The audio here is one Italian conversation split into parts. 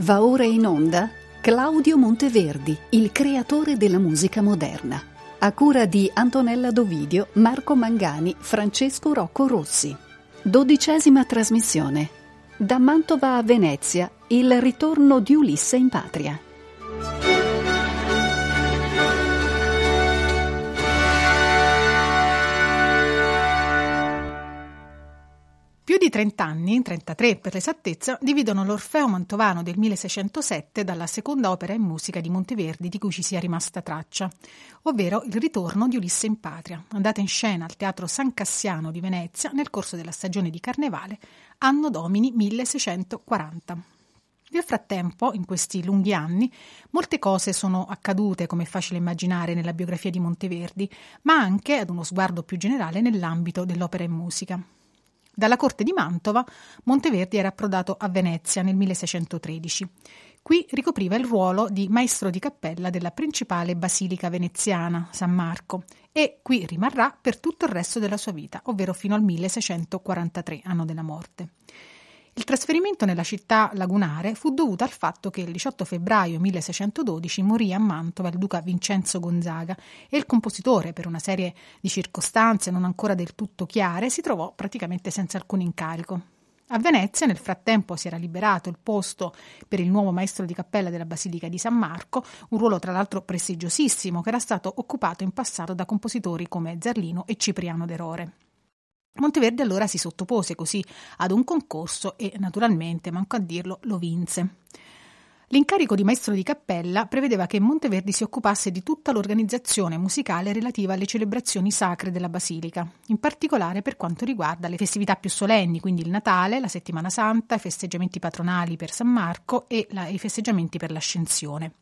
Va ora in onda Claudio Monteverdi, il creatore della musica moderna. A cura di Antonella Dovidio, Marco Mangani, Francesco Rocco Rossi. Dodicesima trasmissione. Da Mantova a Venezia, il ritorno di Ulisse in patria. Più di 30 anni, 33 per l'esattezza, dividono l'Orfeo Mantovano del 1607 dalla seconda opera in musica di Monteverdi di cui ci sia rimasta traccia, ovvero Il ritorno di Ulisse in patria, andata in scena al Teatro San Cassiano di Venezia nel corso della stagione di Carnevale, anno domini 1640. Nel frattempo, in questi lunghi anni, molte cose sono accadute, come è facile immaginare, nella biografia di Monteverdi, ma anche, ad uno sguardo più generale, nell'ambito dell'opera in musica. Dalla corte di Mantova, Monteverdi era approdato a Venezia nel 1613. Qui ricopriva il ruolo di maestro di cappella della principale basilica veneziana, San Marco, e qui rimarrà per tutto il resto della sua vita, ovvero fino al 1643, anno della morte. Il trasferimento nella città lagunare fu dovuto al fatto che il 18 febbraio 1612 morì a Mantova il duca Vincenzo Gonzaga e il compositore, per una serie di circostanze non ancora del tutto chiare, si trovò praticamente senza alcun incarico. A Venezia nel frattempo si era liberato il posto per il nuovo maestro di cappella della Basilica di San Marco, un ruolo tra l'altro prestigiosissimo che era stato occupato in passato da compositori come Zerlino e Cipriano d'Erore. Monteverdi allora si sottopose così ad un concorso e naturalmente, manco a dirlo, lo vinse. L'incarico di maestro di cappella prevedeva che Monteverdi si occupasse di tutta l'organizzazione musicale relativa alle celebrazioni sacre della Basilica, in particolare per quanto riguarda le festività più solenni, quindi il Natale, la Settimana Santa, i festeggiamenti patronali per San Marco e la, i festeggiamenti per l'Ascensione.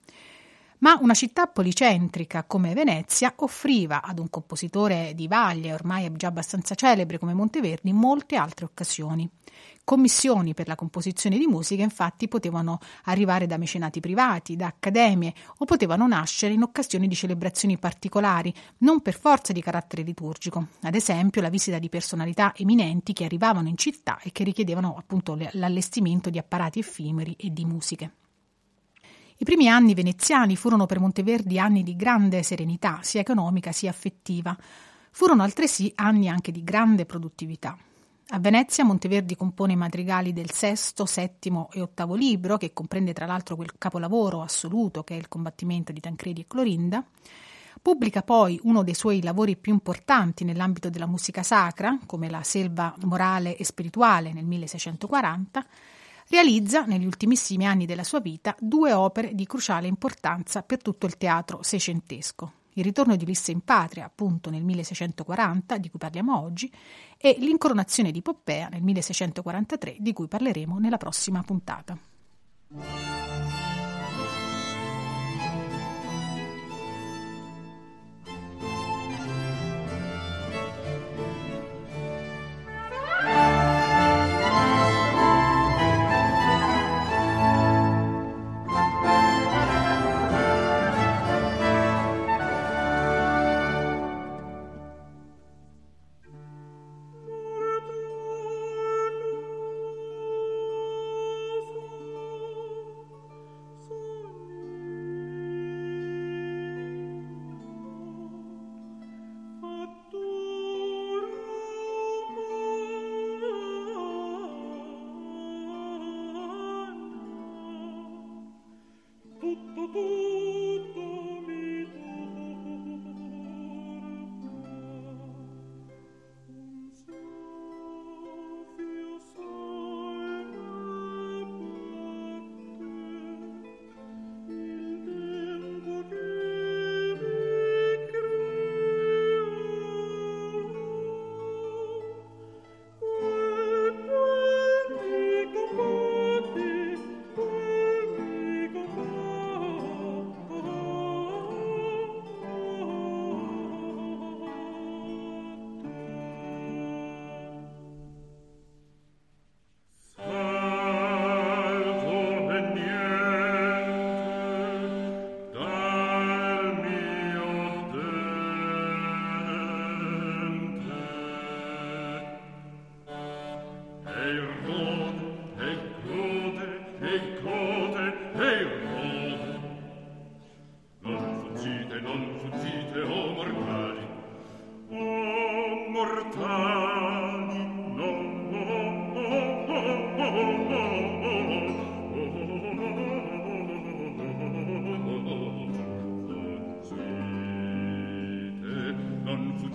Ma una città policentrica come Venezia offriva ad un compositore di vaglia, ormai già abbastanza celebre come Monteverdi, molte altre occasioni. Commissioni per la composizione di musica infatti potevano arrivare da mecenati privati, da accademie o potevano nascere in occasioni di celebrazioni particolari, non per forza di carattere liturgico, ad esempio la visita di personalità eminenti che arrivavano in città e che richiedevano appunto l'allestimento di apparati effimeri e di musiche. I primi anni veneziani furono per Monteverdi anni di grande serenità, sia economica sia affettiva. Furono altresì anni anche di grande produttività. A Venezia Monteverdi compone i madrigali del sesto, settimo e ottavo libro, che comprende tra l'altro quel capolavoro assoluto che è il combattimento di Tancredi e Clorinda. Pubblica poi uno dei suoi lavori più importanti nell'ambito della musica sacra, come la Selva morale e spirituale nel 1640, realizza negli ultimissimi anni della sua vita due opere di cruciale importanza per tutto il teatro seicentesco. Il ritorno di Ulisse in patria, appunto nel 1640, di cui parliamo oggi, e l'incoronazione di Poppea nel 1643, di cui parleremo nella prossima puntata.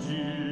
you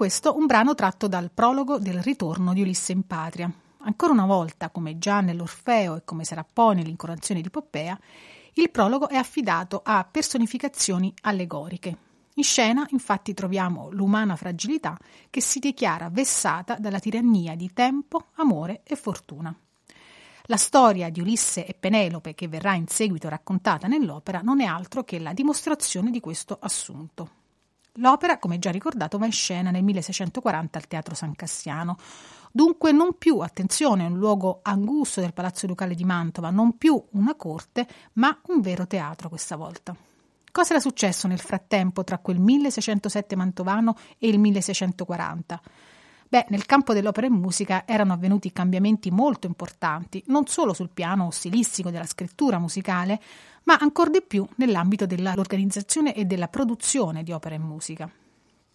questo un brano tratto dal prologo del ritorno di Ulisse in patria. Ancora una volta, come già nell'Orfeo e come sarà poi nell'incorazione di Poppea, il prologo è affidato a personificazioni allegoriche. In scena, infatti, troviamo l'umana fragilità che si dichiara vessata dalla tirannia di tempo, amore e fortuna. La storia di Ulisse e Penelope, che verrà in seguito raccontata nell'opera, non è altro che la dimostrazione di questo assunto. L'opera, come già ricordato, va in scena nel 1640 al Teatro San Cassiano. Dunque non più, attenzione, un luogo angusto del Palazzo Ducale di Mantova, non più una corte, ma un vero teatro questa volta. Cosa era successo nel frattempo tra quel 1607 mantovano e il 1640? Beh, nel campo dell'opera e musica erano avvenuti cambiamenti molto importanti, non solo sul piano stilistico della scrittura musicale, ma ancor di più nell'ambito dell'organizzazione e della produzione di opera e musica.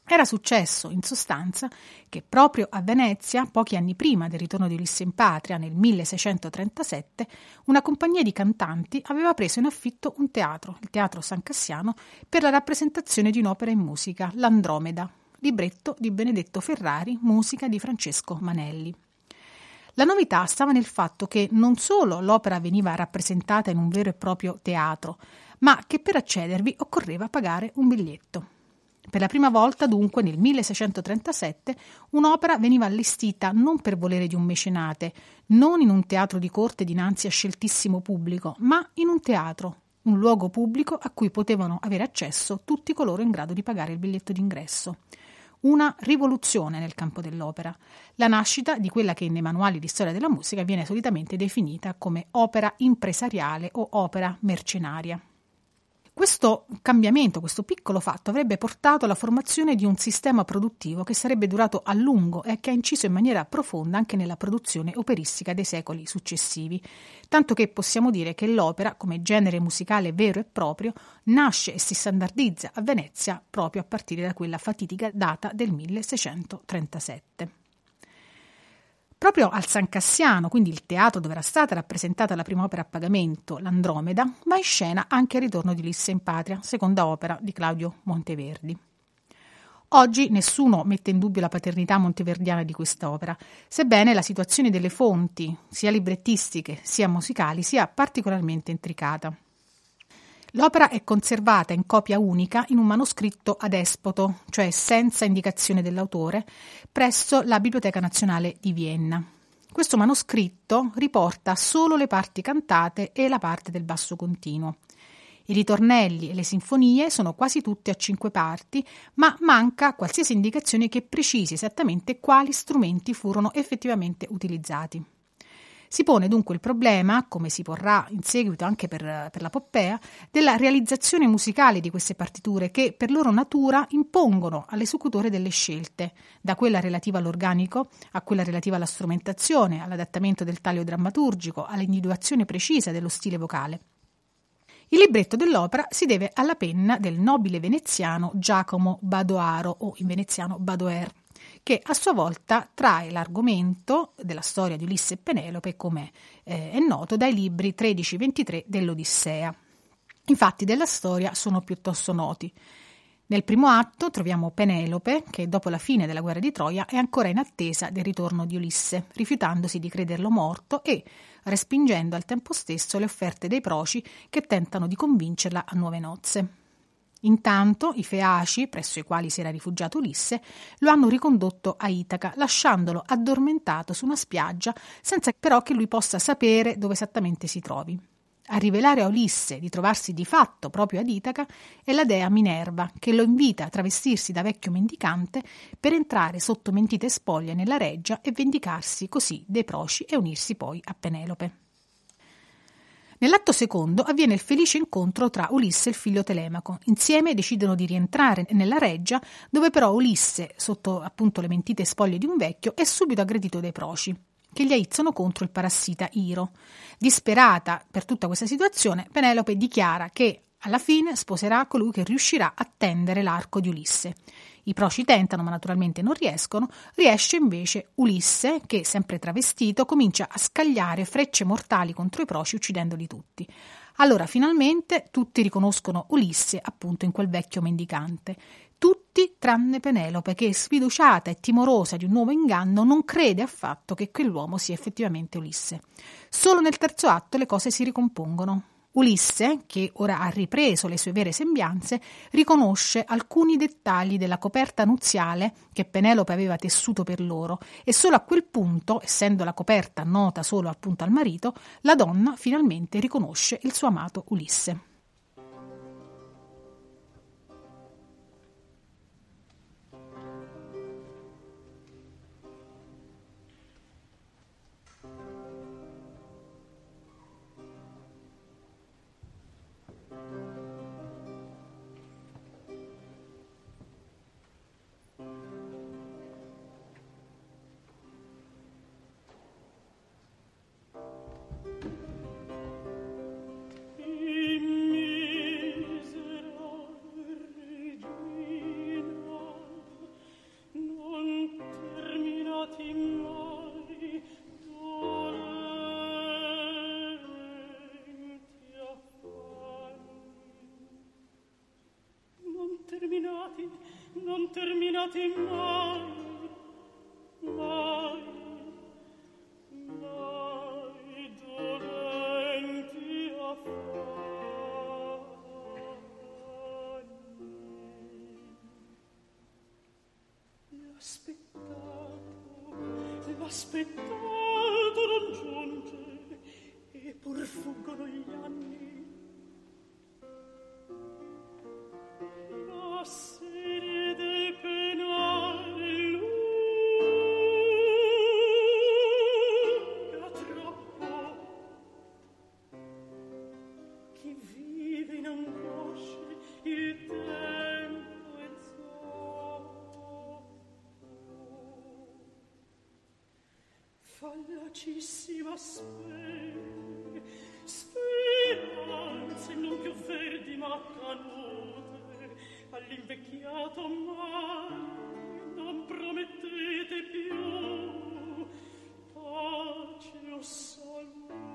Era successo, in sostanza, che proprio a Venezia, pochi anni prima del ritorno di Ulisse in patria, nel 1637, una compagnia di cantanti aveva preso in affitto un teatro, il Teatro San Cassiano, per la rappresentazione di un'opera in musica, l'Andromeda, libretto di Benedetto Ferrari, musica di Francesco Manelli. La novità stava nel fatto che non solo l'opera veniva rappresentata in un vero e proprio teatro, ma che per accedervi occorreva pagare un biglietto. Per la prima volta, dunque, nel 1637, un'opera veniva allestita non per volere di un mecenate, non in un teatro di corte dinanzi a sceltissimo pubblico, ma in un teatro, un luogo pubblico a cui potevano avere accesso tutti coloro in grado di pagare il biglietto d'ingresso una rivoluzione nel campo dell'opera, la nascita di quella che nei manuali di storia della musica viene solitamente definita come opera impresariale o opera mercenaria. Questo cambiamento, questo piccolo fatto, avrebbe portato alla formazione di un sistema produttivo che sarebbe durato a lungo e che ha inciso in maniera profonda anche nella produzione operistica dei secoli successivi, tanto che possiamo dire che l'opera, come genere musicale vero e proprio, nasce e si standardizza a Venezia proprio a partire da quella fatidica data del 1637. Proprio al San Cassiano, quindi il teatro dove era stata rappresentata la prima opera a pagamento, l'Andromeda, va in scena anche il ritorno di Ulisse in patria, seconda opera di Claudio Monteverdi. Oggi nessuno mette in dubbio la paternità monteverdiana di quest'opera, sebbene la situazione delle fonti, sia librettistiche sia musicali, sia particolarmente intricata. L'opera è conservata in copia unica in un manoscritto adespoto, cioè senza indicazione dell'autore, presso la Biblioteca Nazionale di Vienna. Questo manoscritto riporta solo le parti cantate e la parte del basso continuo. I ritornelli e le sinfonie sono quasi tutte a cinque parti, ma manca qualsiasi indicazione che precisi esattamente quali strumenti furono effettivamente utilizzati. Si pone dunque il problema, come si porrà in seguito anche per, per la Poppea, della realizzazione musicale di queste partiture che per loro natura impongono all'esecutore delle scelte, da quella relativa all'organico a quella relativa alla strumentazione, all'adattamento del taglio drammaturgico, all'individuazione precisa dello stile vocale. Il libretto dell'opera si deve alla penna del nobile veneziano Giacomo Badoaro o in veneziano Badoer che a sua volta trae l'argomento della storia di Ulisse e Penelope, come eh, è noto, dai libri 13-23 dell'Odissea. Infatti della storia sono piuttosto noti. Nel primo atto troviamo Penelope, che dopo la fine della guerra di Troia è ancora in attesa del ritorno di Ulisse, rifiutandosi di crederlo morto e respingendo al tempo stesso le offerte dei proci che tentano di convincerla a nuove nozze. Intanto i Feaci, presso i quali si era rifugiato Ulisse, lo hanno ricondotto a Itaca, lasciandolo addormentato su una spiaggia, senza però che lui possa sapere dove esattamente si trovi. A rivelare a Ulisse di trovarsi di fatto proprio ad Itaca è la dea Minerva, che lo invita a travestirsi da vecchio mendicante per entrare sotto mentite spoglie nella reggia e vendicarsi così dei proci e unirsi poi a Penelope. Nell'atto secondo avviene il felice incontro tra Ulisse e il figlio Telemaco. Insieme decidono di rientrare nella reggia, dove però Ulisse, sotto appunto le mentite spoglie di un vecchio, è subito aggredito dai proci, che gli aizzano contro il parassita Iro. Disperata per tutta questa situazione, Penelope dichiara che alla fine sposerà colui che riuscirà a tendere l'arco di Ulisse. I proci tentano, ma naturalmente non riescono. Riesce invece Ulisse, che, sempre travestito, comincia a scagliare frecce mortali contro i proci, uccidendoli tutti. Allora, finalmente, tutti riconoscono Ulisse, appunto, in quel vecchio mendicante. Tutti tranne Penelope, che, sfiduciata e timorosa di un nuovo inganno, non crede affatto che quell'uomo sia effettivamente Ulisse. Solo nel terzo atto le cose si ricompongono. Ulisse, che ora ha ripreso le sue vere sembianze, riconosce alcuni dettagli della coperta nuziale che Penelope aveva tessuto per loro e solo a quel punto, essendo la coperta nota solo appunto al marito, la donna finalmente riconosce il suo amato Ulisse. sick fallacissima spe speranze non più verdi ma canute all'invecchiato male non promettete più. Pace o salute.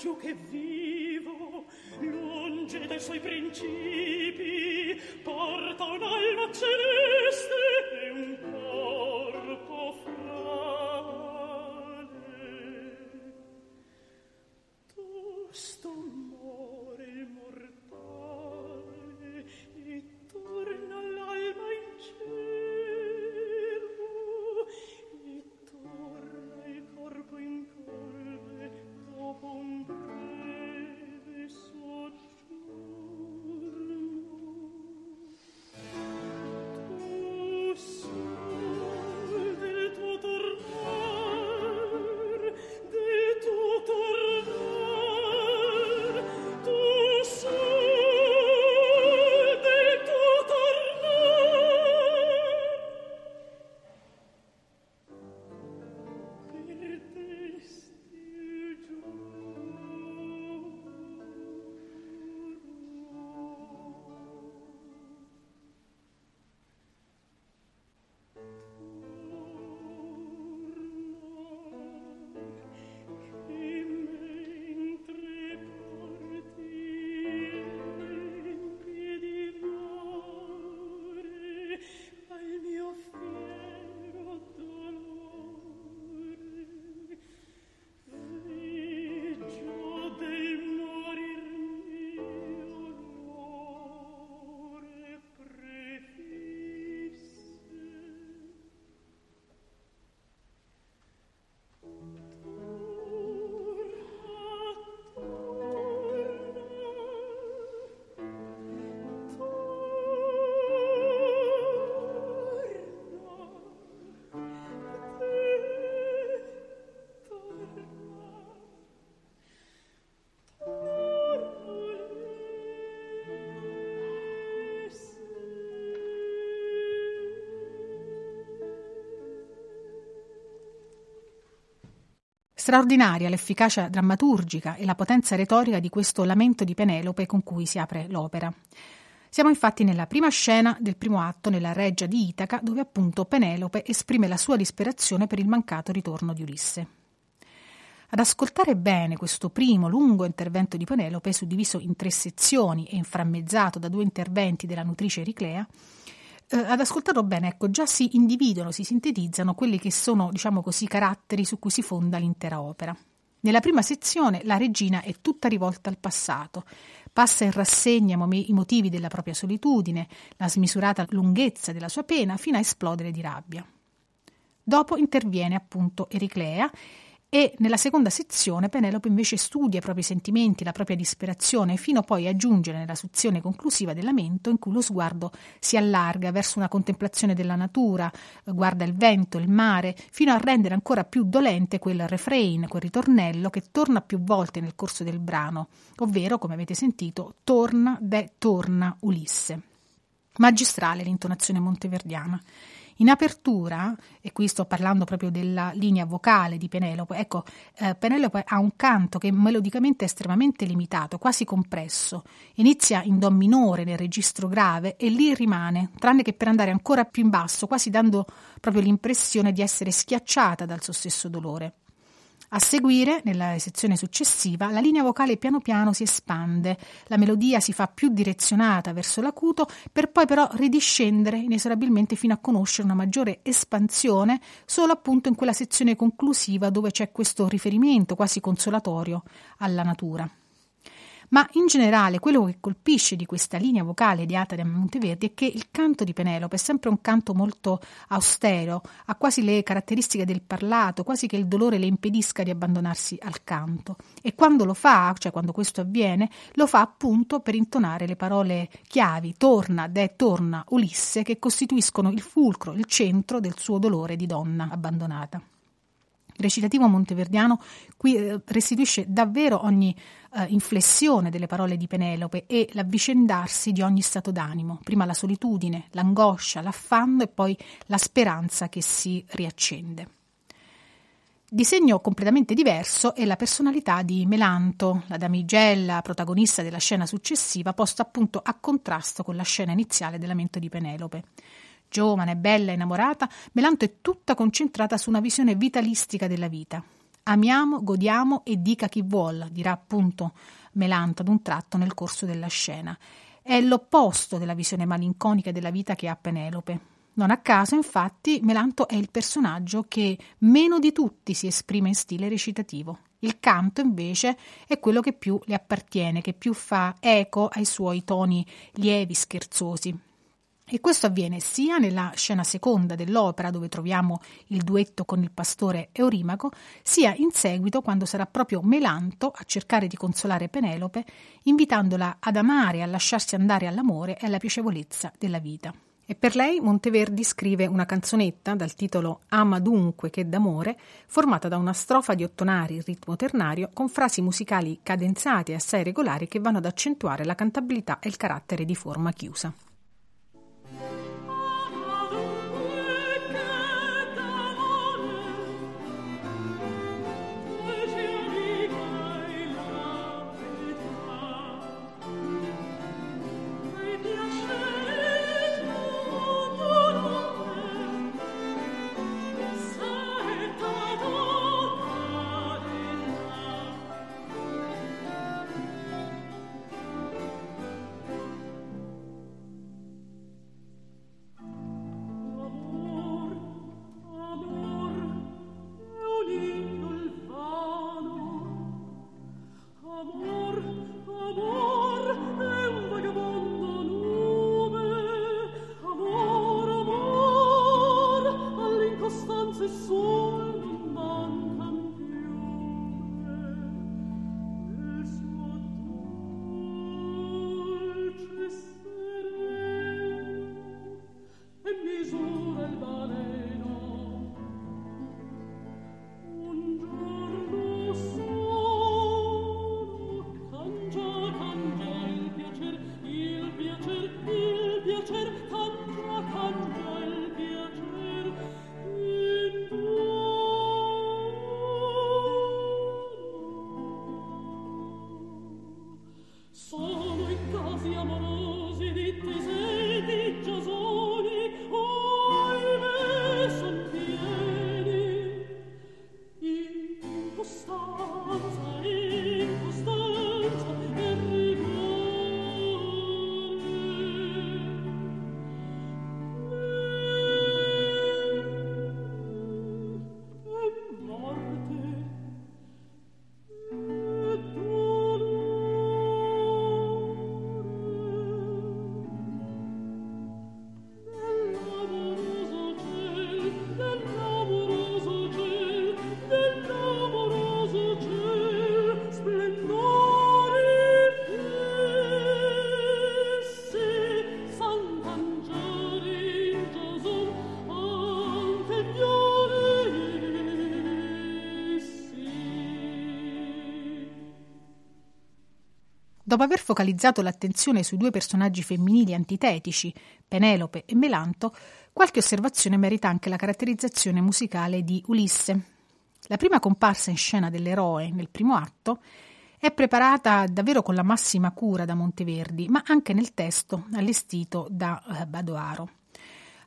giù che vivo lunge dai suoi principi straordinaria l'efficacia drammaturgica e la potenza retorica di questo lamento di Penelope con cui si apre l'opera. Siamo infatti nella prima scena del primo atto nella reggia di Itaca, dove appunto Penelope esprime la sua disperazione per il mancato ritorno di Ulisse. Ad ascoltare bene questo primo lungo intervento di Penelope, suddiviso in tre sezioni e inframmezzato da due interventi della nutrice Ericlea, eh, ad ascoltarlo bene, ecco, già si individuano, si sintetizzano quelli che sono, diciamo così, caratteri su cui si fonda l'intera opera. Nella prima sezione la regina è tutta rivolta al passato, passa in rassegna i motivi della propria solitudine, la smisurata lunghezza della sua pena, fino a esplodere di rabbia. Dopo interviene appunto Ericlea e nella seconda sezione Penelope invece studia i propri sentimenti, la propria disperazione, fino poi a giungere nella sezione conclusiva del lamento in cui lo sguardo si allarga verso una contemplazione della natura, guarda il vento, il mare, fino a rendere ancora più dolente quel refrain, quel ritornello che torna più volte nel corso del brano, ovvero, come avete sentito, torna, de, torna Ulisse. Magistrale l'intonazione monteverdiana. In apertura, e qui sto parlando proprio della linea vocale di Penelope, ecco, eh, Penelope ha un canto che melodicamente è estremamente limitato, quasi compresso. Inizia in Do minore nel registro grave e lì rimane, tranne che per andare ancora più in basso, quasi dando proprio l'impressione di essere schiacciata dal suo stesso dolore. A seguire, nella sezione successiva, la linea vocale piano piano si espande, la melodia si fa più direzionata verso l'acuto, per poi però ridiscendere inesorabilmente fino a conoscere una maggiore espansione solo appunto in quella sezione conclusiva dove c'è questo riferimento quasi consolatorio alla natura. Ma in generale quello che colpisce di questa linea vocale di Ata da Monteverdi è che il canto di Penelope è sempre un canto molto austero, ha quasi le caratteristiche del parlato, quasi che il dolore le impedisca di abbandonarsi al canto. E quando lo fa, cioè quando questo avviene, lo fa appunto per intonare le parole chiavi torna, de, torna, Ulisse, che costituiscono il fulcro, il centro del suo dolore di donna abbandonata. Il recitativo monteverdiano qui eh, restituisce davvero ogni eh, inflessione delle parole di Penelope e l'avvicendarsi di ogni stato d'animo, prima la solitudine, l'angoscia, l'affanno e poi la speranza che si riaccende. Di segno completamente diverso è la personalità di Melanto, la damigella protagonista della scena successiva, posta appunto a contrasto con la scena iniziale del lamento di Penelope. Giovane, bella, innamorata, Melanto è tutta concentrata su una visione vitalistica della vita. Amiamo, godiamo e dica chi vuol, dirà appunto Melanto ad un tratto nel corso della scena. È l'opposto della visione malinconica della vita che ha Penelope. Non a caso, infatti, Melanto è il personaggio che meno di tutti si esprime in stile recitativo. Il canto, invece, è quello che più le appartiene, che più fa eco ai suoi toni lievi, scherzosi. E questo avviene sia nella scena seconda dell'opera, dove troviamo il duetto con il pastore Eurimaco, sia in seguito quando sarà proprio Melanto a cercare di consolare Penelope, invitandola ad amare a lasciarsi andare all'amore e alla piacevolezza della vita. E per lei Monteverdi scrive una canzonetta dal titolo Ama dunque che d'amore, formata da una strofa di ottonari in ritmo ternario con frasi musicali cadenzate e assai regolari che vanno ad accentuare la cantabilità e il carattere di forma chiusa. Dopo aver focalizzato l'attenzione sui due personaggi femminili antitetici, Penelope e Melanto, qualche osservazione merita anche la caratterizzazione musicale di Ulisse. La prima comparsa in scena dell'eroe nel primo atto è preparata davvero con la massima cura da Monteverdi, ma anche nel testo allestito da eh, Badoaro.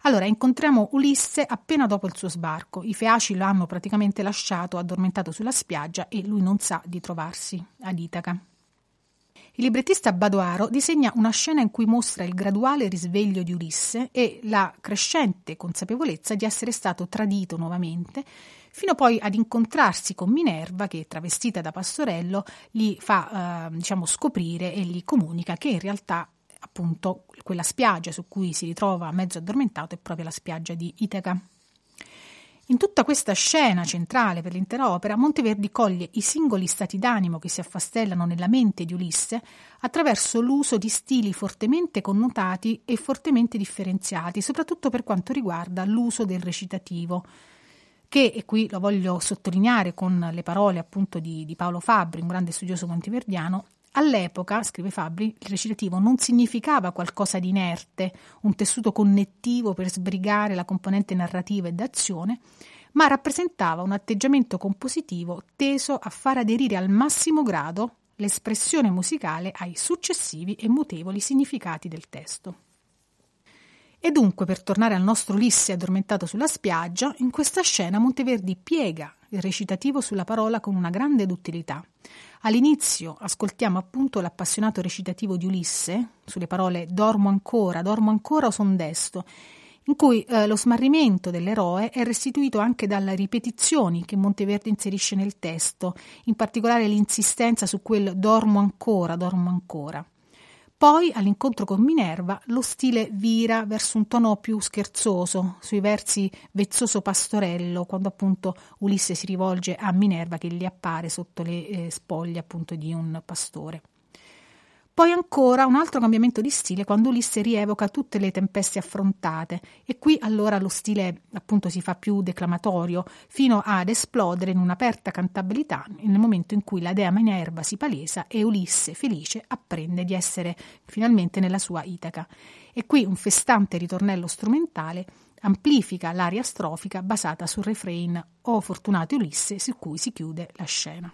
Allora, incontriamo Ulisse appena dopo il suo sbarco. I feaci lo hanno praticamente lasciato addormentato sulla spiaggia e lui non sa di trovarsi ad Itaca. Il librettista Badoaro disegna una scena in cui mostra il graduale risveglio di Ulisse e la crescente consapevolezza di essere stato tradito nuovamente, fino poi ad incontrarsi con Minerva che, travestita da pastorello, gli fa eh, diciamo, scoprire e gli comunica che in realtà appunto quella spiaggia su cui si ritrova mezzo addormentato è proprio la spiaggia di Itaca. In tutta questa scena centrale per l'intera opera, Monteverdi coglie i singoli stati d'animo che si affastellano nella mente di Ulisse attraverso l'uso di stili fortemente connotati e fortemente differenziati, soprattutto per quanto riguarda l'uso del recitativo, che, e qui lo voglio sottolineare con le parole appunto di, di Paolo Fabri, un grande studioso monteverdiano, All'epoca, scrive Fabri, il recitativo non significava qualcosa di inerte, un tessuto connettivo per sbrigare la componente narrativa e d'azione, ma rappresentava un atteggiamento compositivo teso a far aderire al massimo grado l'espressione musicale ai successivi e mutevoli significati del testo. E dunque, per tornare al nostro Ulisse addormentato sulla spiaggia, in questa scena Monteverdi piega il recitativo sulla parola con una grande duttilità. All'inizio ascoltiamo appunto l'appassionato recitativo di Ulisse sulle parole dormo ancora, dormo ancora o son desto, in cui eh, lo smarrimento dell'eroe è restituito anche dalle ripetizioni che Monteverdi inserisce nel testo, in particolare l'insistenza su quel dormo ancora, dormo ancora. Poi, all'incontro con Minerva, lo stile vira verso un tono più scherzoso, sui versi vezzoso pastorello, quando appunto Ulisse si rivolge a Minerva che gli appare sotto le eh, spoglie appunto di un pastore. Poi ancora un altro cambiamento di stile quando Ulisse rievoca tutte le tempeste affrontate e qui allora lo stile appunto si fa più declamatorio fino ad esplodere in un'aperta cantabilità nel momento in cui la dea Minerva si palesa e Ulisse felice apprende di essere finalmente nella sua Itaca. E qui un festante ritornello strumentale amplifica l'aria strofica basata sul refrain O fortunato Ulisse su cui si chiude la scena.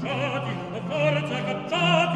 Cacciati a forza cacciati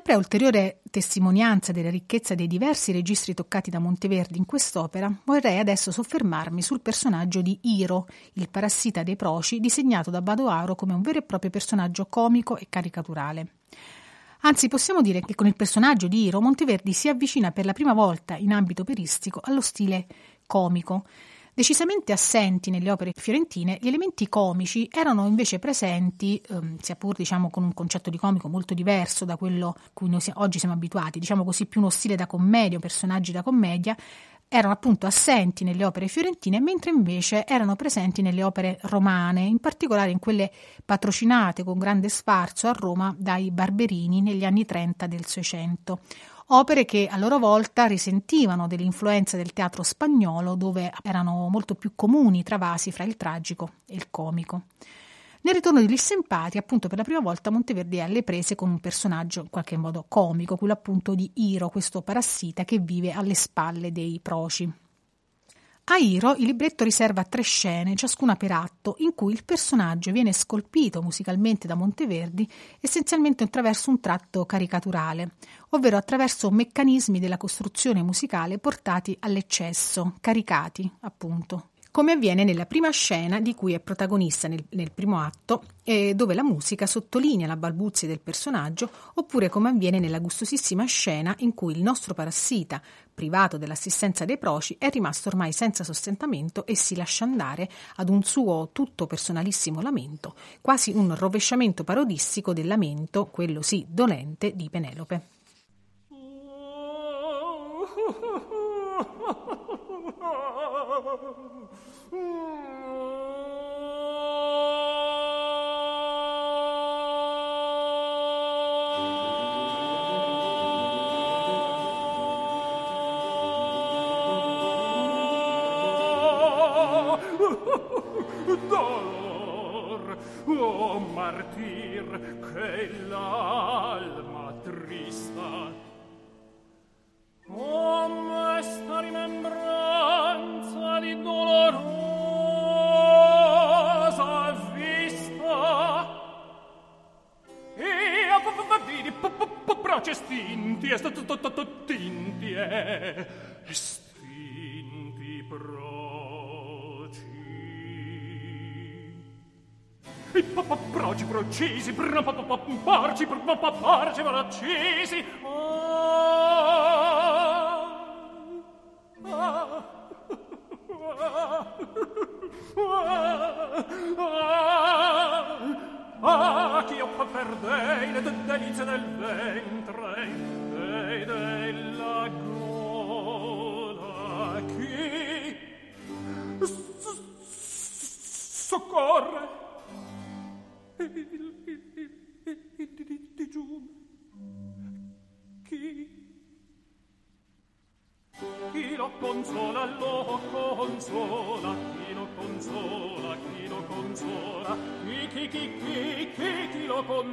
Sempre a ulteriore testimonianza della ricchezza dei diversi registri toccati da Monteverdi in quest'opera, vorrei adesso soffermarmi sul personaggio di Iro, il parassita dei proci, disegnato da Badoaro come un vero e proprio personaggio comico e caricaturale. Anzi, possiamo dire che con il personaggio di Iro Monteverdi si avvicina per la prima volta in ambito operistico allo stile comico, Decisamente assenti nelle opere fiorentine, gli elementi comici erano invece presenti, ehm, sia pur diciamo, con un concetto di comico molto diverso da quello cui noi oggi siamo abituati, diciamo così più uno stile da commedia, personaggi da commedia, erano appunto assenti nelle opere fiorentine, mentre invece erano presenti nelle opere romane, in particolare in quelle patrocinate con grande sfarzo a Roma dai Barberini negli anni 30 del Seicento. Opere che a loro volta risentivano dell'influenza del teatro spagnolo, dove erano molto più comuni i travasi fra il tragico e il comico. Nel ritorno degli Sempati, appunto, per la prima volta Monteverdi è alle prese con un personaggio in qualche modo comico, quello appunto di Iro, questo parassita che vive alle spalle dei proci. A Iro il libretto riserva tre scene, ciascuna per atto, in cui il personaggio viene scolpito musicalmente da Monteverdi essenzialmente attraverso un tratto caricaturale, ovvero attraverso meccanismi della costruzione musicale portati all'eccesso, caricati, appunto come avviene nella prima scena di cui è protagonista nel, nel primo atto, eh, dove la musica sottolinea la balbuzia del personaggio, oppure come avviene nella gustosissima scena in cui il nostro parassita, privato dell'assistenza dei proci, è rimasto ormai senza sostentamento e si lascia andare ad un suo tutto personalissimo lamento, quasi un rovesciamento parodistico del lamento, quello sì dolente, di Penelope. dolor o martir che l'alma trista. Come sta rimembrando vidi, proce stinti, e sta tutto tinti, e stinti proci. I proci procisi, porci, porci procisi, Ah, ah ch'io perdei le delizie del ventre ed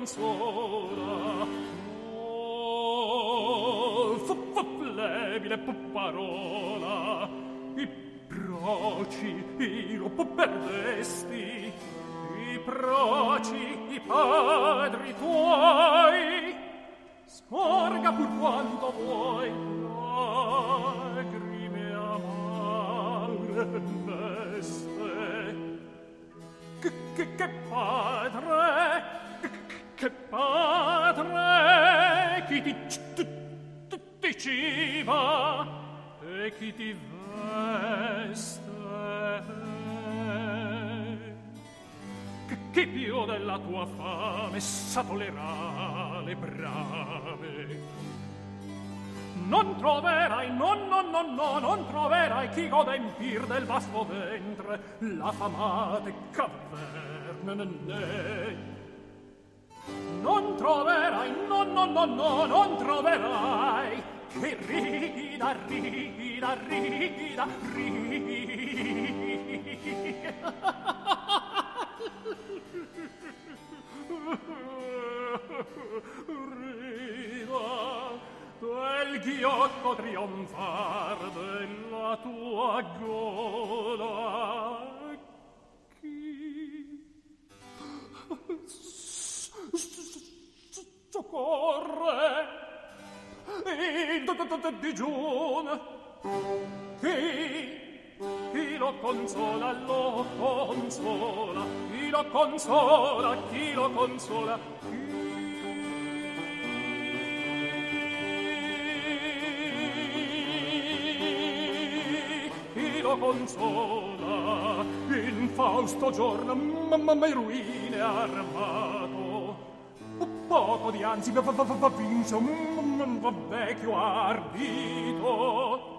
sola oh flebile parola i proci io perdesti i proci i padri tuoi. Sporga pur quanto vuoi lagrime amare veste che che che che, padre chi ti diceva e chi ti veste che, che più della tua fame sa tollerare le brave non troverai, no, no, no, no, non troverai chi gode empir del vasto ventre la famate caverne ne. non troverai no no no no non troverai. Che rida rida rida rida. Rida quel ghiotto trionfar della tua gola il digiun chi chi lo consola lo consola chi lo consola chi lo consola chi lo consola. In fausto giorno mamma mai ruine armato poco di anzi va va va vince un vecchio ardito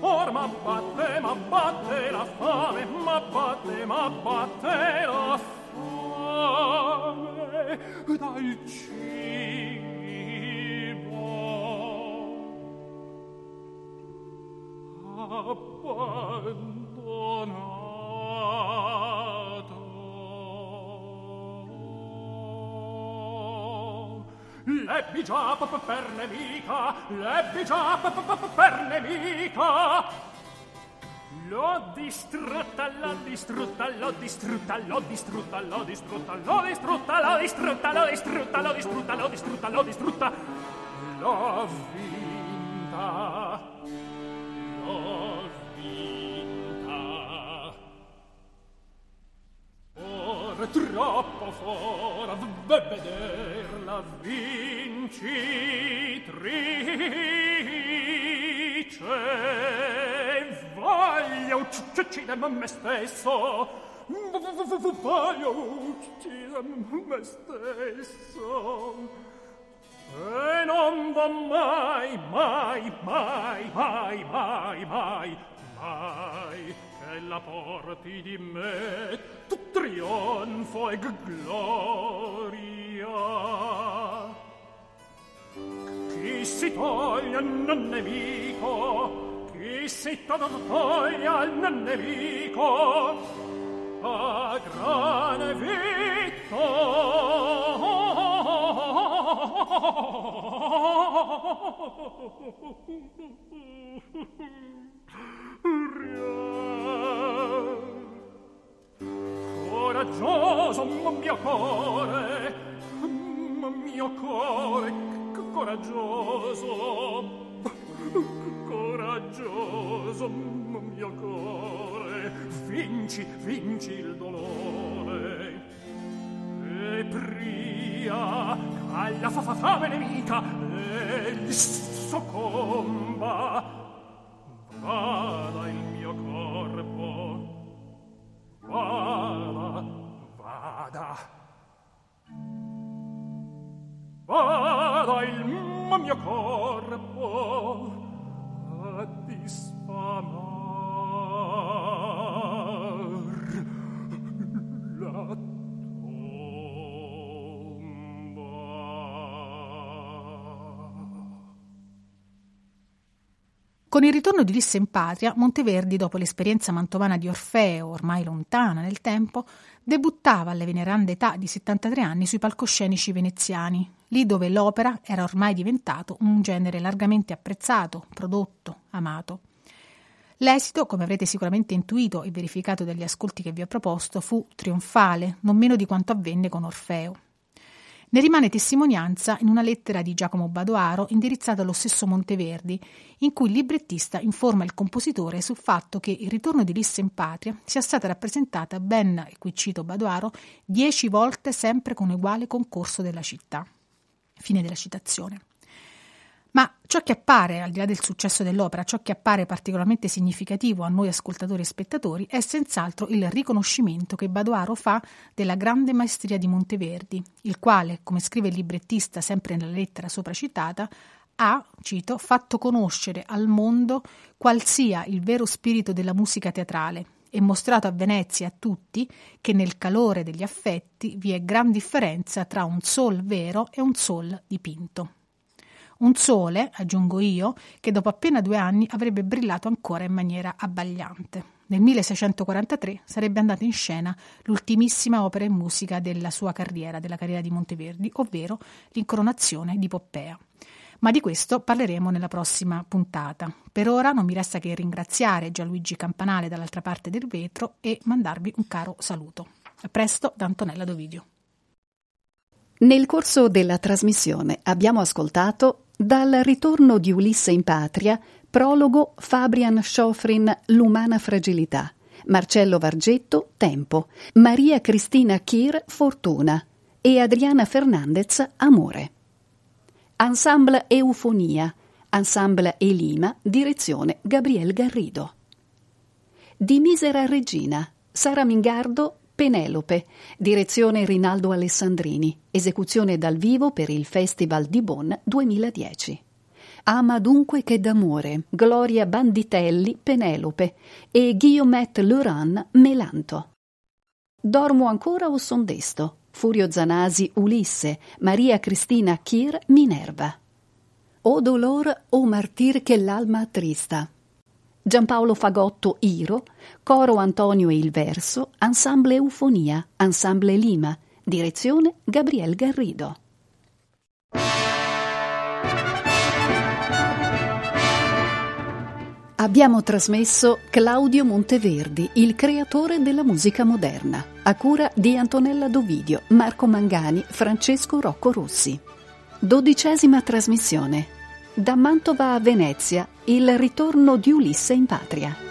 Or m'abbatte, m'abbatte la fame, m'abbatte, m'abbatte la fame dal cibo. l'ebbi già per nemica, l'ebbi già per nemica. L'ho distrutta, l'ho distrutta, l'ho distrutta, l'ho distrutta, l'ho distrutta, l'ho distrutta, l'ho distrutta, l'ho distrutta, l'ho distrutta, l'ho distrutta, l'ho distrutta, l'ho vinta, l'ho vinta. Or troppo forte. Fora vederla vincitrice. Voglio uccidere me stesso. Voglio uccidere me stesso. E non va mai mai mai mai mai mai mai che la porti di me tu trionfo e gloria. Chi si toglie un nemico chi si toglie al nemico a grande vittoria coraggioso mio core mio core coraggioso coraggioso mio core vinci vinci il dolore e pria alla fa fa fame nemica e gli soccomba vada il mio corpo. Vada vada. Vada il mio corpo. A disfamare. Con il ritorno di Ulisse in patria, Monteverdi, dopo l'esperienza mantovana di Orfeo, ormai lontana nel tempo, debuttava alle venerande età di 73 anni sui palcoscenici veneziani, lì dove l'opera era ormai diventato un genere largamente apprezzato, prodotto, amato. L'esito, come avrete sicuramente intuito e verificato dagli ascolti che vi ho proposto, fu trionfale, non meno di quanto avvenne con Orfeo. Ne rimane testimonianza in una lettera di Giacomo Badoaro indirizzata allo stesso Monteverdi, in cui il librettista informa il compositore sul fatto che il ritorno di Lisse in patria sia stata rappresentata ben, e qui cito Badoaro, dieci volte sempre con uguale concorso della città. Fine della citazione. Ma ciò che appare, al di là del successo dell'opera, ciò che appare particolarmente significativo a noi ascoltatori e spettatori è senz'altro il riconoscimento che Badoaro fa della grande maestria di Monteverdi, il quale, come scrive il librettista sempre nella lettera sopra citata, ha, cito, fatto conoscere al mondo qual sia il vero spirito della musica teatrale e mostrato a Venezia a tutti che nel calore degli affetti vi è gran differenza tra un sol vero e un sol dipinto. Un sole, aggiungo io, che dopo appena due anni avrebbe brillato ancora in maniera abbagliante. Nel 1643 sarebbe andata in scena l'ultimissima opera in musica della sua carriera, della carriera di Monteverdi, ovvero l'incoronazione di Poppea. Ma di questo parleremo nella prossima puntata. Per ora non mi resta che ringraziare Gianluigi Campanale dall'altra parte del vetro e mandarvi un caro saluto. A presto da Antonella Dovidio. Nel corso della trasmissione abbiamo ascoltato Dal ritorno di Ulisse in patria, prologo Fabrian Schofrin L'umana fragilità, Marcello Vargetto Tempo, Maria Cristina Chir Fortuna e Adriana Fernandez Amore. Ensemble Eufonia, Ensemble Elima, direzione Gabriel Garrido. Di Misera Regina, Sara Mingardo Penelope, direzione Rinaldo Alessandrini, esecuzione dal vivo per il Festival di Bonn 2010. Ama dunque che d'amore, Gloria Banditelli, Penelope e Guillaumet Leran, Melanto. Dormo ancora o son desto? Furio Zanasi, Ulisse, Maria Cristina Chir, Minerva. O dolor o martir che l'alma attrista. Giampaolo Fagotto, Iro, Coro Antonio e il Verso, Ensemble Eufonia, Ensemble Lima, direzione Gabriel Garrido. Abbiamo trasmesso Claudio Monteverdi, il creatore della musica moderna, a cura di Antonella Dovidio, Marco Mangani, Francesco Rocco Rossi. Dodicesima trasmissione. Da Mantova a Venezia, il ritorno di Ulisse in patria.